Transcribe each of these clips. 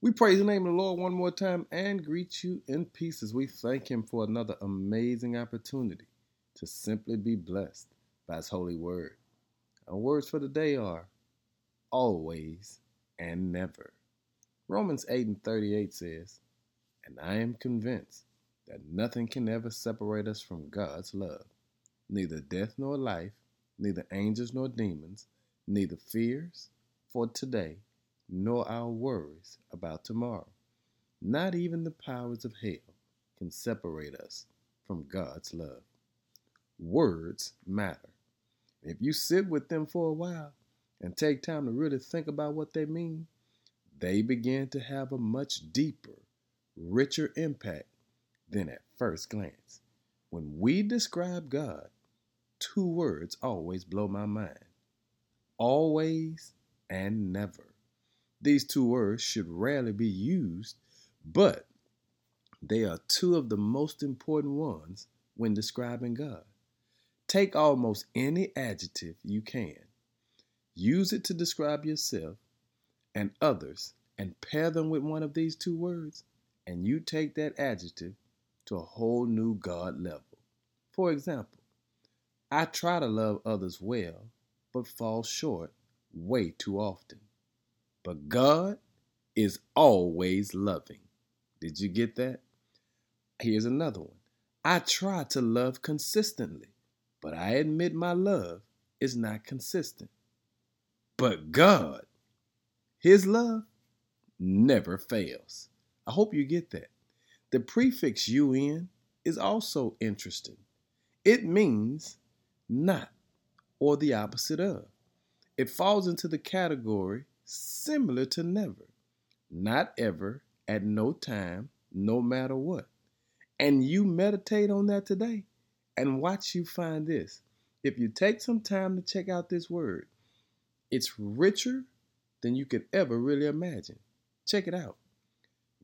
We praise the name of the Lord one more time and greet you in peace as we thank Him for another amazing opportunity to simply be blessed by His holy word. Our words for the day are always and never. Romans 8 and 38 says, And I am convinced that nothing can ever separate us from God's love, neither death nor life, neither angels nor demons, neither fears for today nor our worries about tomorrow. Not even the powers of hell can separate us from God's love. Words matter. If you sit with them for a while and take time to really think about what they mean, they begin to have a much deeper, richer impact than at first glance. When we describe God, two words always blow my mind always and never. These two words should rarely be used, but they are two of the most important ones when describing God. Take almost any adjective you can, use it to describe yourself and others, and pair them with one of these two words, and you take that adjective to a whole new God level. For example, I try to love others well, but fall short way too often. But God is always loving. Did you get that? Here's another one. I try to love consistently, but I admit my love is not consistent. But God, His love never fails. I hope you get that. The prefix un is also interesting. It means not or the opposite of. It falls into the category similar to never. Not ever, at no time, no matter what. And you meditate on that today and watch you find this. If you take some time to check out this word, it's richer than you could ever really imagine. Check it out.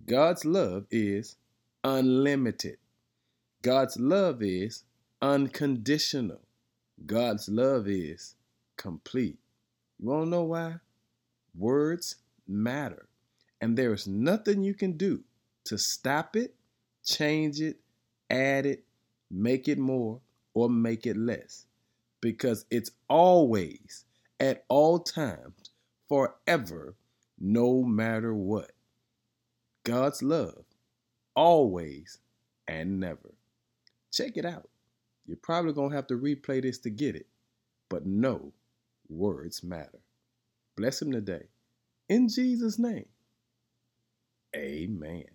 God's love is unlimited. God's love is unconditional. God's love is complete. You want to know why? Words matter. And there is nothing you can do to stop it, change it, add it, make it more, or make it less. Because it's always, at all times, forever, no matter what. God's love, always and never. Check it out. You're probably going to have to replay this to get it, but no words matter. Bless him today. In Jesus' name, amen.